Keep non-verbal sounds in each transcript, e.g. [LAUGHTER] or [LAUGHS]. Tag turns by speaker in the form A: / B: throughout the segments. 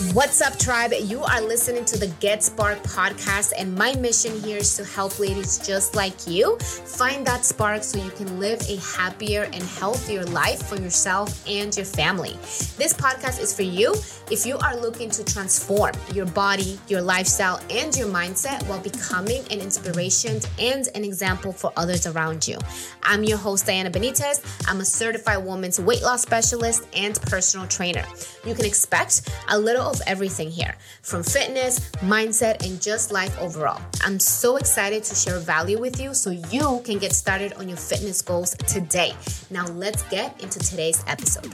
A: What's up, tribe? You are listening to the Get Spark podcast, and my mission here is to help ladies just like you find that spark so you can live a happier and healthier life for yourself and your family. This podcast is for you if you are looking to transform your body, your lifestyle, and your mindset while becoming an inspiration and an example for others around you. I'm your host, Diana Benitez. I'm a certified woman's weight loss specialist and personal trainer. You can expect a little of everything here from fitness, mindset, and just life overall. I'm so excited to share value with you so you can get started on your fitness goals today. Now, let's get into today's episode.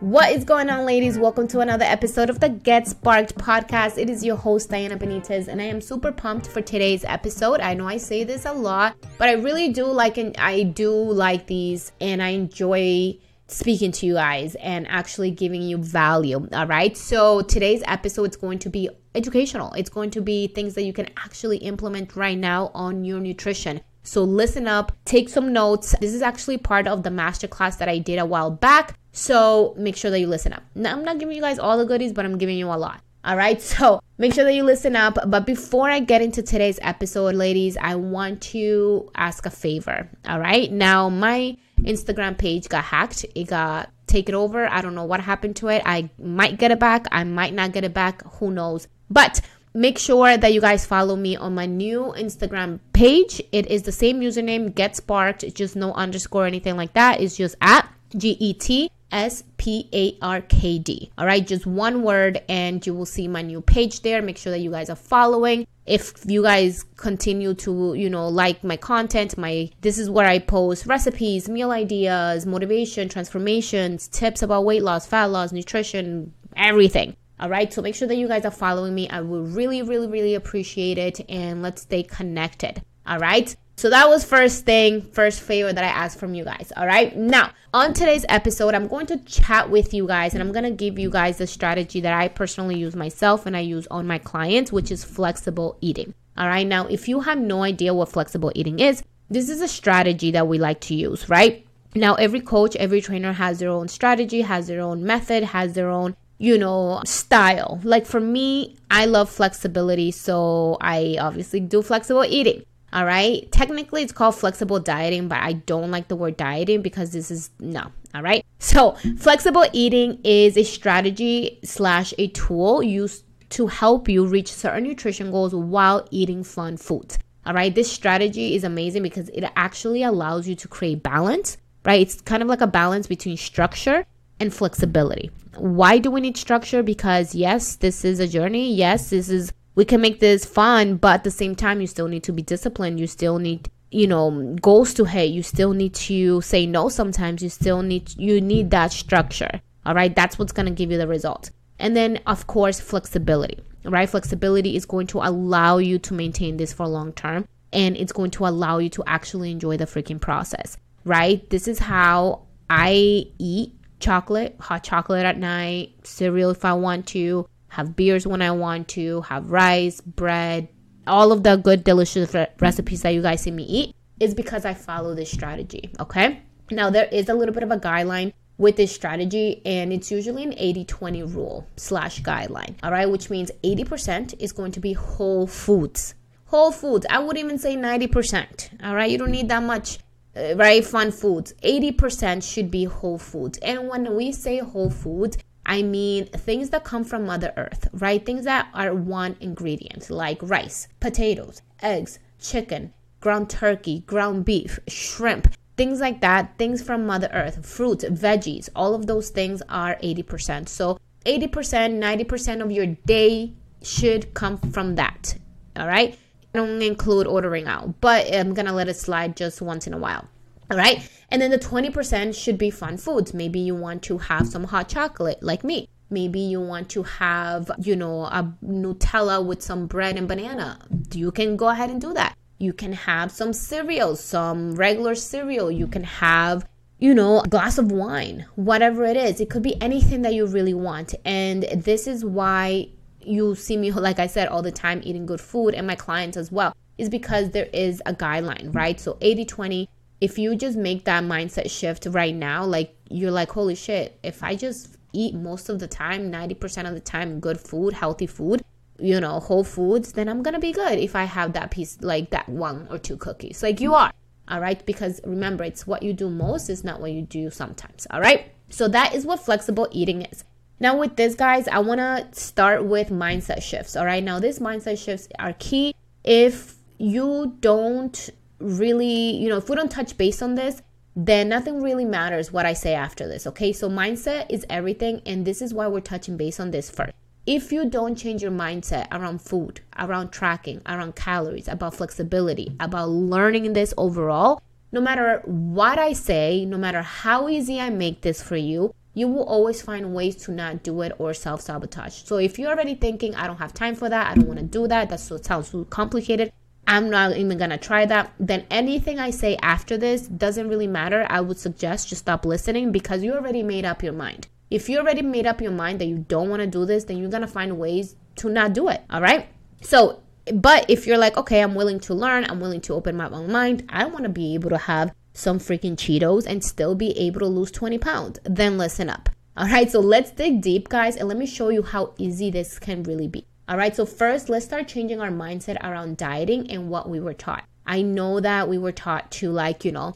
A: What is going on, ladies? Welcome to another episode of the Get Sparked podcast. It is your host, Diana Benitez, and I am super pumped for today's episode. I know I say this a lot, but I really do like and I do like these, and I enjoy speaking to you guys and actually giving you value. All right. So today's episode is going to be educational. It's going to be things that you can actually implement right now on your nutrition. So listen up, take some notes. This is actually part of the masterclass that I did a while back. So make sure that you listen up. Now, I'm not giving you guys all the goodies, but I'm giving you a lot. All right. So make sure that you listen up. But before I get into today's episode, ladies, I want to ask a favor. All right. Now, my Instagram page got hacked. It got taken over. I don't know what happened to it. I might get it back. I might not get it back. Who knows? But make sure that you guys follow me on my new Instagram page. It is the same username, Get Sparked, just no underscore or anything like that. It's just at G E T S P A R K D. All right, just one word, and you will see my new page there. Make sure that you guys are following. If you guys continue to, you know, like my content, my this is where I post recipes, meal ideas, motivation, transformations, tips about weight loss, fat loss, nutrition, everything. All right, so make sure that you guys are following me. I would really, really, really appreciate it, and let's stay connected. All right. So that was first thing, first favor that I asked from you guys. All right. Now, on today's episode, I'm going to chat with you guys and I'm going to give you guys the strategy that I personally use myself and I use on my clients, which is flexible eating. All right. Now, if you have no idea what flexible eating is, this is a strategy that we like to use, right? Now, every coach, every trainer has their own strategy, has their own method, has their own you know, style. Like for me, I love flexibility, so I obviously do flexible eating. All right. Technically, it's called flexible dieting, but I don't like the word dieting because this is no. All right. So, flexible eating is a strategy slash a tool used to help you reach certain nutrition goals while eating fun foods. All right. This strategy is amazing because it actually allows you to create balance, right? It's kind of like a balance between structure and flexibility. Why do we need structure? Because, yes, this is a journey. Yes, this is we can make this fun, but at the same time, you still need to be disciplined. You still need you know goals to hit. You still need to say no sometimes. You still need you need that structure. All right? That's what's going to give you the result. And then of course flexibility right? Flexibility is going to allow you to maintain this for long term and it's going to allow you to actually enjoy the freaking process right? This is how i eat chocolate hot chocolate at night cereal if i want to have beers when I want to, have rice, bread, all of the good, delicious re- recipes that you guys see me eat is because I follow this strategy. Okay. Now, there is a little bit of a guideline with this strategy, and it's usually an 80 20 rule slash guideline. All right. Which means 80% is going to be whole foods. Whole foods. I would even say 90%. All right. You don't need that much uh, right fun foods 80% should be whole foods and when we say whole foods I mean things that come from Mother Earth, right? Things that are one ingredient, like rice, potatoes, eggs, chicken, ground turkey, ground beef, shrimp, things like that, things from Mother Earth, fruits, veggies, all of those things are 80%. So 80%, 90% of your day should come from that. All right. I don't include ordering out, but I'm going to let it slide just once in a while. All right. And then the 20% should be fun foods. Maybe you want to have some hot chocolate like me. Maybe you want to have, you know, a Nutella with some bread and banana. You can go ahead and do that. You can have some cereal, some regular cereal. You can have, you know, a glass of wine, whatever it is. It could be anything that you really want. And this is why you see me, [LAUGHS] like I said, all the time eating good food and my clients as well, is because there is a guideline, right? So 80 20 if you just make that mindset shift right now, like you're like, holy shit, if I just eat most of the time, 90% of the time, good food, healthy food, you know, whole foods, then I'm gonna be good if I have that piece, like that one or two cookies, like you are. All right. Because remember, it's what you do most, is not what you do sometimes. All right. So that is what flexible eating is. Now, with this, guys, I wanna start with mindset shifts. All right. Now, these mindset shifts are key. If you don't really, you know, if we don't touch base on this, then nothing really matters what I say after this. Okay. So, mindset is everything. And this is why we're touching base on this first if you don't change your mindset around food, around tracking, around calories, about flexibility, about learning this overall, no matter what I say, no matter how easy I make this for you, you will always find ways to not do it or self sabotage. So if you're already thinking, I don't have time for that, I don't want to do that, that sounds too complicated, I'm not even gonna try that, then anything I say after this doesn't really matter. I would suggest just stop listening because you already made up your mind. If you already made up your mind that you don't want to do this, then you're to find ways to not do it. All right. So, but if you're like, okay, I'm willing to learn, I'm willing to open my own mind, I want to be able to have some freaking Cheetos and still be able to lose 20 pounds, then listen up. All right. So let's dig deep, guys, and let me show you how easy this can really be. All right. So, first, let's start changing our mindset around dieting and what we were taught. I know that we were taught to, like, you know,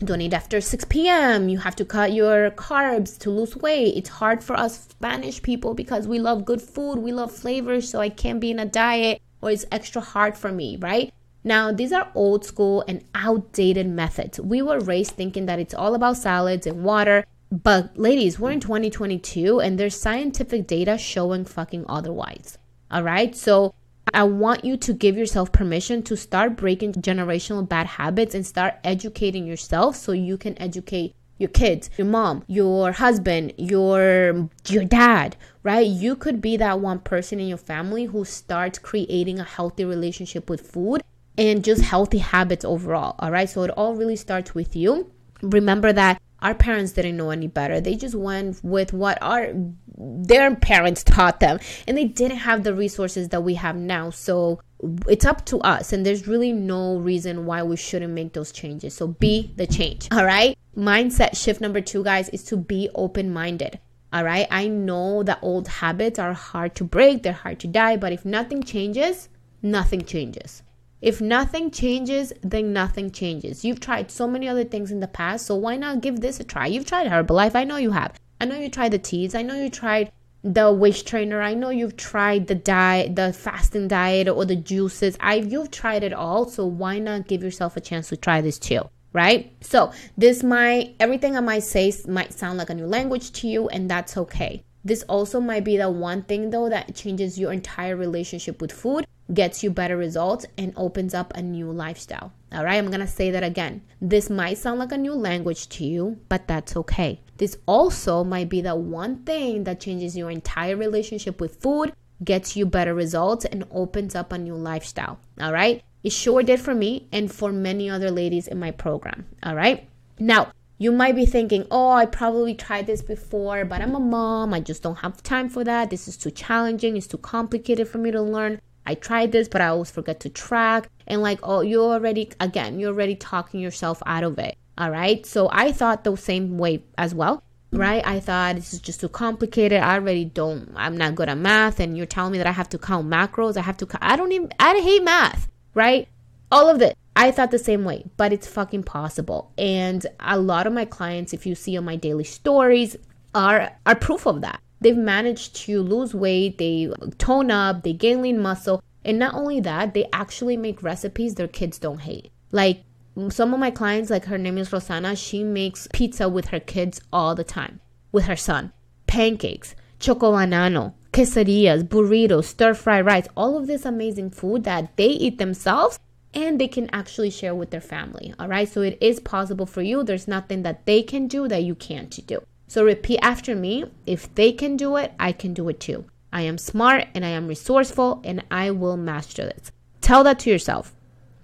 A: don't eat after 6 p.m. You have to cut your carbs to lose weight. It's hard for us Spanish people because we love good food, we love flavors, so I can't be in a diet or it's extra hard for me, right? Now, these are old school and outdated methods. We were raised thinking that it's all about salads and water. But, ladies, we're in 2022 and there's scientific data showing fucking otherwise. All right. So, I want you to give yourself permission to start breaking generational bad habits and start educating yourself so you can educate your kids, your mom, your husband, your your dad, right? You could be that one person in your family who starts creating a healthy relationship with food and just healthy habits overall, all right? So it all really starts with you. Remember that our parents didn't know any better. They just went with what our their parents taught them and they didn't have the resources that we have now. So it's up to us and there's really no reason why we shouldn't make those changes. So be the change. All right? Mindset shift number 2 guys is to be open-minded. All right? I know that old habits are hard to break, they're hard to die, but if nothing changes, nothing changes. If nothing changes, then nothing changes. You've tried so many other things in the past, so why not give this a try? You've tried Herbalife, I know you have. I know you tried the teas, I know you tried the waist trainer. I know you've tried the diet, the fasting diet, or the juices. I you've tried it all, so why not give yourself a chance to try this too? Right? So this might everything I might say might sound like a new language to you, and that's okay. This also might be the one thing though that changes your entire relationship with food gets you better results and opens up a new lifestyle. All right, I'm gonna say that again. This might sound like a new language to you, but that's okay. This also might be the one thing that changes your entire relationship with food, gets you better results, and opens up a new lifestyle. All right, it sure did for me and for many other ladies in my program. All right, now you might be thinking, oh, I probably tried this before, but I'm a mom. I just don't have time for that. This is too challenging. It's too complicated for me to learn. I tried this, but I always forget to track. And like, oh, you're already, again, you're already talking yourself out of it. All right. So I thought the same way as well. Right. I thought this is just too complicated. I already don't, I'm not good at math. And you're telling me that I have to count macros. I have to, I don't even, I hate math. Right. All of it. I thought the same way, but it's fucking possible. And a lot of my clients, if you see on my daily stories, are are proof of that. They've managed to lose weight, they tone up, they gain lean muscle. And not only that, they actually make recipes their kids don't hate. Like some of my clients, like her name is Rosanna, she makes pizza with her kids all the time, with her son. Pancakes, choco banano, quesadillas, burritos, stir fry rice, all of this amazing food that they eat themselves and they can actually share with their family. All right. So it is possible for you. There's nothing that they can do that you can't do. So repeat after me. If they can do it, I can do it too. I am smart and I am resourceful and I will master this. Tell that to yourself.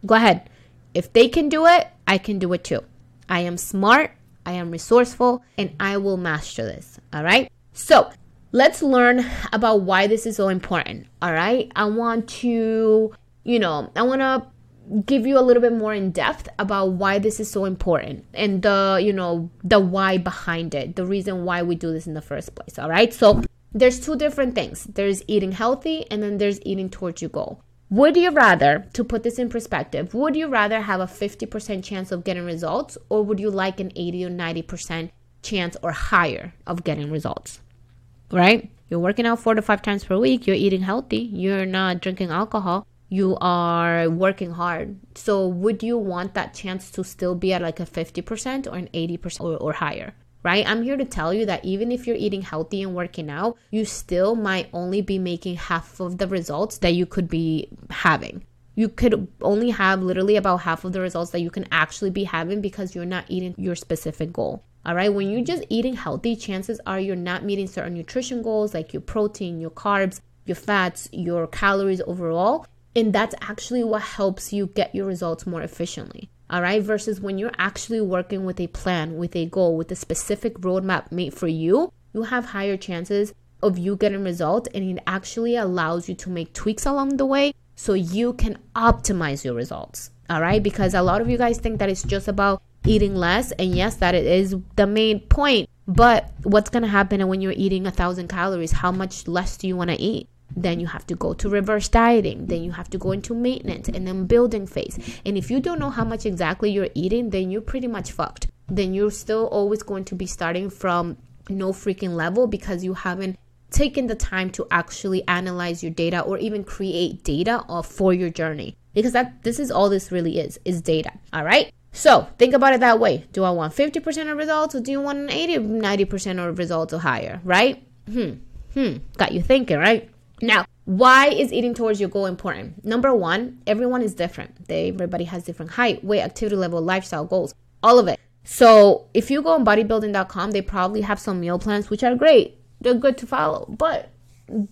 A: Go ahead. If they can do it, I can do it too. I am smart, I am resourceful, and I will master this. All right. So let's learn about why this is so important. All right. I want to, you know, I want to give you a little bit more in depth about why this is so important and the, you know, the why behind it, the reason why we do this in the first place. All right. So there's two different things there's eating healthy, and then there's eating towards your goal. Would you rather, to put this in perspective, would you rather have a 50% chance of getting results or would you like an 80 or 90% chance or higher of getting results? Right? You're working out four to five times per week, you're eating healthy, you're not drinking alcohol, you are working hard. So, would you want that chance to still be at like a 50% or an 80% or, or higher? right? I'm here to tell you that even if you're eating healthy and working out, you still might only be making half of the results that you could be having. You could only have literally about half of the results that you can actually be having because you're not eating your specific goal. All right, when you're just eating healthy, chances are you're not meeting certain nutrition goals like your protein, your carbs, your fats, your calories overall. And that's actually what helps you get your results more efficiently all right? Versus when you're actually working with a plan with a goal with a specific roadmap made for you you have higher chances of you getting results and it actually allows you to make tweaks along the way so you can optimize your results all right? Because a lot of you guys think that it's just about eating less and yes that is the main point. But what's going to happen when you're eating a thousand calories? How much less do you want to eat then you have to go to reverse dieting then you have to go into maintenance and then building phase. And if you don't know how much exactly you're eating then you're pretty much fucked. Then you're still always going to be starting from no freaking level because you haven't taken the time to actually analyze your data or even create data for your journey. Because that this is all this really is is data all right? So think about it that way. Do i want 50% of results or do you want an 80 90% of results or higher right? Hmm hmm got you thinking right now, why is eating towards your goal important? Number one, everyone is different. They, everybody has different height, weight, activity level, lifestyle goals, all of it. So if you go on bodybuilding.com, they probably have some meal plans, which are great. They're good to follow. But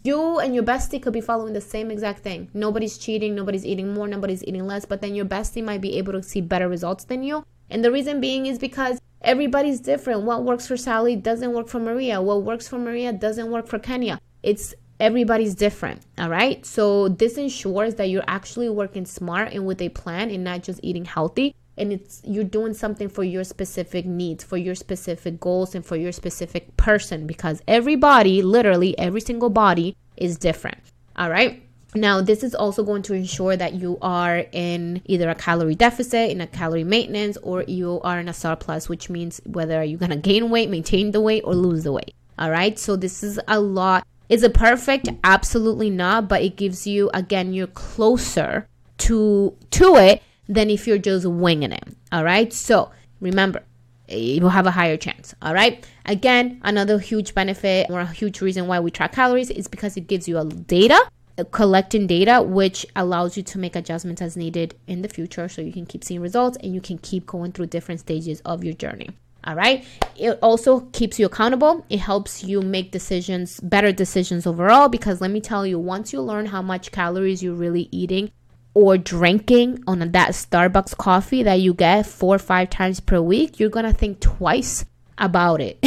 A: you and your bestie could be following the same exact thing. Nobody's cheating, nobody's eating more, nobody's eating less, but then your bestie might be able to see better results than you. And the reason being is because everybody's different. What works for Sally doesn't work for Maria. What works for Maria doesn't work for Kenya. It's everybody's different all right so this ensures that you're actually working smart and with a plan and not just eating healthy and it's you're doing something for your specific needs for your specific goals and for your specific person because everybody literally every single body is different all right now, this is also going to ensure that you are in either a calorie deficit, in a calorie maintenance, or you are in a surplus, which means whether you're going to gain weight, maintain the weight, or lose the weight. All right. So, this is a lot is it perfect? Absolutely not, but it gives you again you're closer to to it than if you're just winging it. All right? So, remember, you will have a higher chance. All right. Again, another huge benefit or a huge reason why we track calories is because it gives you a data, a collecting data, which allows you to make adjustments as needed in the future so you can keep seeing results and you can keep going through different stages of your journey. All right. It also keeps you accountable. It helps you make decisions, better decisions overall. Because let me tell you, once you learn how much calories you're really eating or drinking on that Starbucks coffee that you get four or five times per week, you're going to think twice about it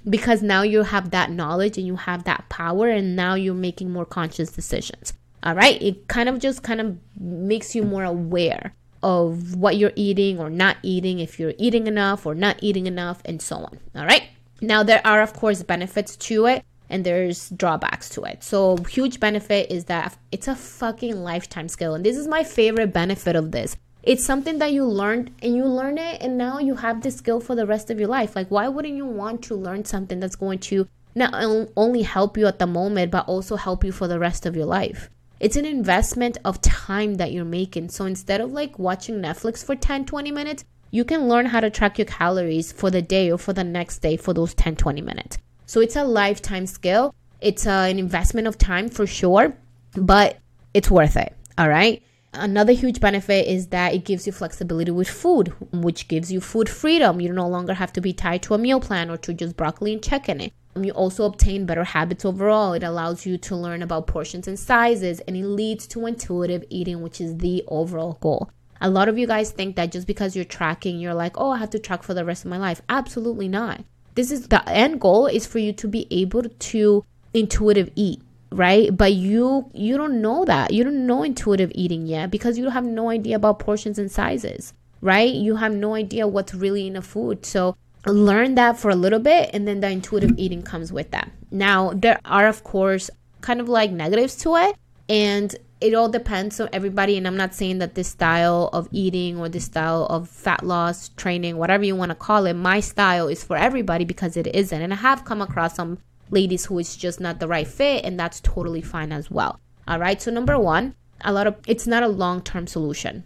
A: [LAUGHS] because now you have that knowledge and you have that power, and now you're making more conscious decisions. All right. It kind of just kind of makes you more aware of what you're eating or not eating, if you're eating enough or not eating enough, and so on. All right. Now, there are, of course, benefits to it and there's drawbacks to it. So, huge benefit is that it's a fucking lifetime skill. And this is my favorite benefit of this. It's something that you learned and you learn it, and now you have this skill for the rest of your life. Like, why wouldn't you want to learn something that's going to not only help you at the moment, but also help you for the rest of your life? It's an investment of time that you're making. So instead of like watching Netflix for 10, 20 minutes, you can learn how to track your calories for the day or for the next day for those 10, 20 minutes. So it's a lifetime skill. It's uh, an investment of time for sure, but it's worth it. All right. Another huge benefit is that it gives you flexibility with food, which gives you food freedom. You no longer have to be tied to a meal plan or to just broccoli and chicken. You also obtain better habits overall. It allows you to learn about portions and sizes, and it leads to intuitive eating, which is the overall goal. A lot of you guys think that just because you're tracking, you're like, oh, I have to track for the rest of my life. Absolutely not. This is the end goal is for you to be able to intuitive eat. right but you you don't know that you don't know intuitive eating yet because you have no idea about portions and sizes right you have no idea what's really in a food so learn that for a little bit and then the intuitive eating comes with that. Now there are of course kind of like negatives to it and it all depends on everybody and i'm not saying that this style of eating or this style of fat loss training whatever you want to call it my style is for everybody because it isn't and i have come across some ladies who is just not the right fit and that's totally fine as well. All right so number one a lot of it's not a long-term solution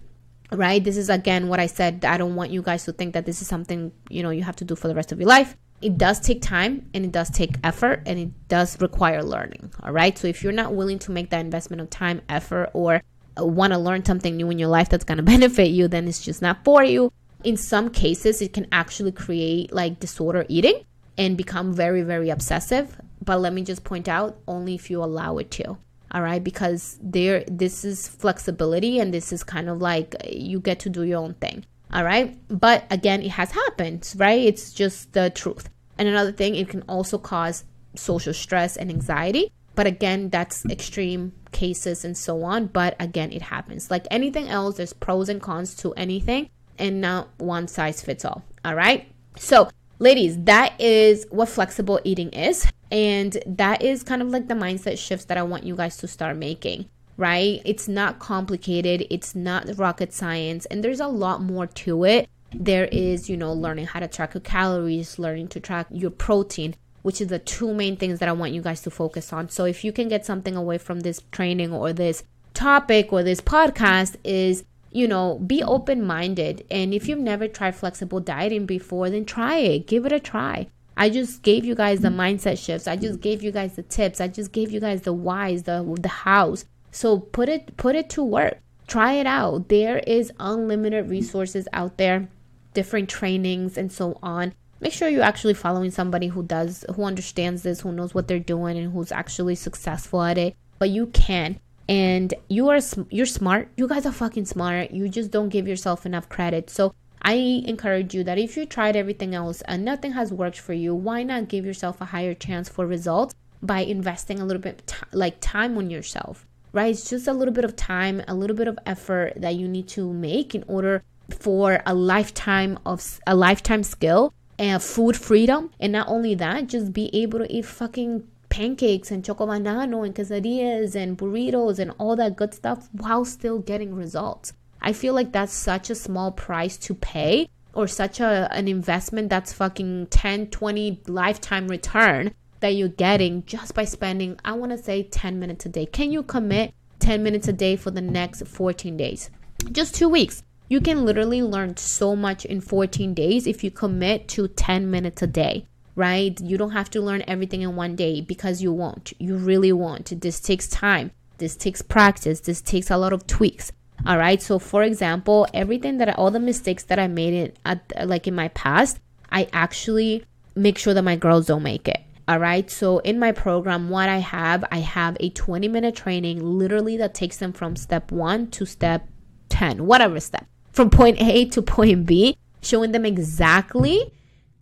A: right this is again what i said i don't want you guys to think that this is something you know you have to do for the rest of your life it does take time and it does take effort and it does require learning. All right. So if you're not willing to make that investment of time, effort, or want to learn something new in your life that's going [LAUGHS] to benefit you, then it's just not for you. In some cases, it can actually create like disorder eating and become very, very obsessive. But let me just point out only if you allow it to. All right. Because there, this is flexibility and this is kind of like you get to do your own thing. All right. But again, it has happened, right? It's just the truth. And another thing, it can also cause social stress and anxiety. But again, that's extreme cases and so on. But again, it happens. Like anything else, there's pros and cons to anything, and not one size fits all. All right. So, ladies, that is what flexible eating is. And that is kind of like the mindset shifts that I want you guys to start making right? It's not complicated, it's not rocket science, and there's a lot more to it there is, you know, learning how to track your calories, learning to track your protein, which is the two main things that I want you guys to focus on. So if you can get something away from this training or this topic or this podcast is you know, be open minded. And if you've never tried flexible dieting before, then try it. Give it a try. I just gave you guys the mindset shifts. I just gave you guys the tips. I just gave you guys the whys, the the hows. So put it put it to work. Try it out. There is unlimited resources out there different trainings and so on make sure you're actually following somebody who does who understands this who knows what they're doing and who's actually successful at it but you can and you are you're smart. You guys are fucking smart. You just don't give yourself enough credit. So i encourage you that if you tried everything else and nothing has worked for you why not give yourself a higher chance for results by investing a little bit t- like time on yourself right? It's just a little bit of time a little bit of effort that you need to make in order for a lifetime of a lifetime skill and food freedom. And not only that, just be able to eat fucking pancakes and choco banano and quesadillas and burritos and all that good stuff while still getting results. I feel like that's such a small price to pay or such a an investment that's fucking 10, 20 lifetime return that you're getting just by spending I want to say 10 minutes a day. Can you commit 10 minutes a day for the next 14 days? Just 2 weeks. You can literally learn so much in 14 days if you commit to 10 minutes a day, right? You don't have to learn everything in one day because you won't. You really won't. This takes time. This takes practice. This takes a lot of tweaks. All right. So, for example, everything that I, all the mistakes that I made in at, like in my past, I actually make sure that my girls don't make it. All right. So, in my program, what I have, I have a 20 minute training literally that takes them from step one to step 10, whatever step from point A to point B, showing them exactly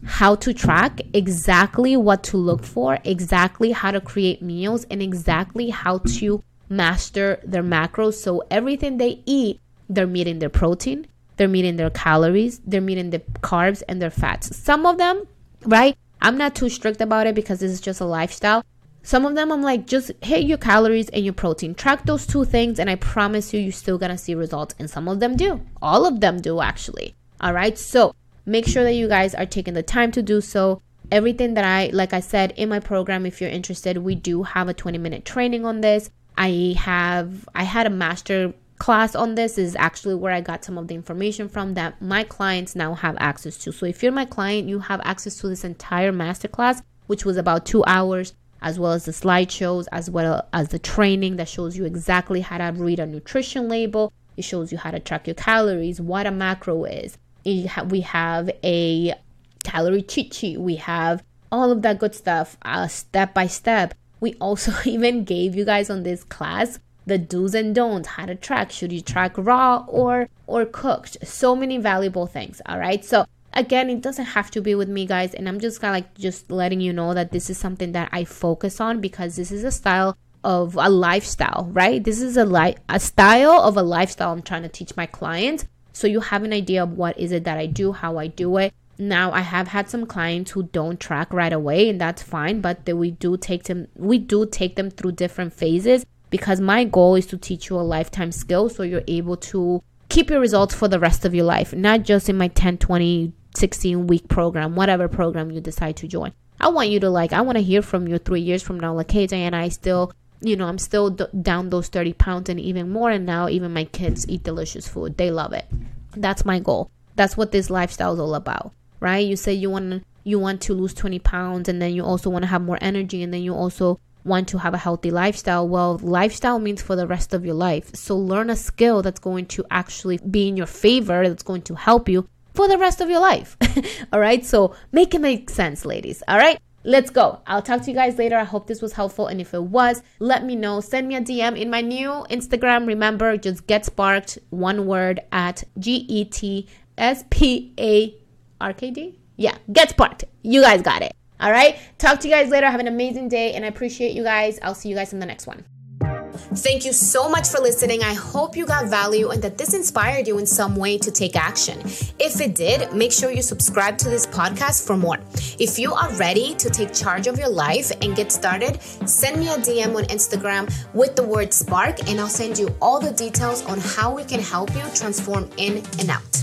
A: how to track, exactly what to look for, exactly how to create meals, and exactly how to master their macros. So everything they eat, they're meeting their protein, they're meeting their calories, they're meeting the carbs and their fats. Some of them, right? I'm not too strict about it because this is just a lifestyle. Some of them I'm like, just hit your calories and your protein. Track those two things, and I promise you, you're still gonna see results. And some of them do. All of them do, actually. All right. So make sure that you guys are taking the time to do so. Everything that I, like I said in my program, if you're interested, we do have a 20 minute training on this. I have, I had a master class on this is actually where I got some of the information from that my clients now have access to. So if you're my client, you have access to this entire masterclass, which was about two hours as well as the slideshows, as well as the training that shows you exactly how to read a nutrition label. It shows you how to track your calories, what a macro is. We have a calorie cheat sheet. We have all of that good stuff, uh, step by step. We also [LAUGHS] even gave you guys on this class the do's and don'ts, how to track. Should you track raw or or cooked? So many valuable things. All right. So again it doesn't have to be with me guys and i'm just kind of like just letting you know that this is something that i focus on because this is a style of a lifestyle, right? This is a li- a style of a lifestyle I'm trying to teach my clients. So you have an idea of what is it that I do, how I do it. Now I have had some clients who don't track right away and that's fine, but we do take them we do take them through different phases because my goal is to teach you a lifetime skill so you're able to keep your results for the rest of your life, not just in my 10, 20, 16 week program, whatever program you decide to join. I want you to like, I want to hear from you three years from now, like, hey, Diana, I still, you know, I'm still d- down those 30 pounds and even more. And now even my kids eat delicious food. They love it. That's my goal. That's what this lifestyle is all about, right? You say you want you want to lose 20 pounds and then you also want to have more energy and then you also want to have a healthy lifestyle, well, lifestyle means for the rest of your life. So learn a skill that's going to actually be in your favor, that's going to help you for the rest of your life. [LAUGHS] all right. So make it make sense, ladies. All right. Let's go. I'll talk to you guys later. I hope this was helpful. And if it was, let me know. Send me a DM in my new Instagram. Remember, just get sparked, one word at G E T S P A R K D. Yeah, get sparked. You guys got it. All right. Talk to you guys later. Have an amazing day. And I appreciate you guys. I'll see you guys in the next one. Thank you so much for listening. I hope you got value and that this inspired you in some way to take action. If it did, make sure you subscribe to this podcast for more. If you are ready to take charge of your life and get started, send me a DM on Instagram with the word spark, and I'll send you all the details on how we can help you transform in and out.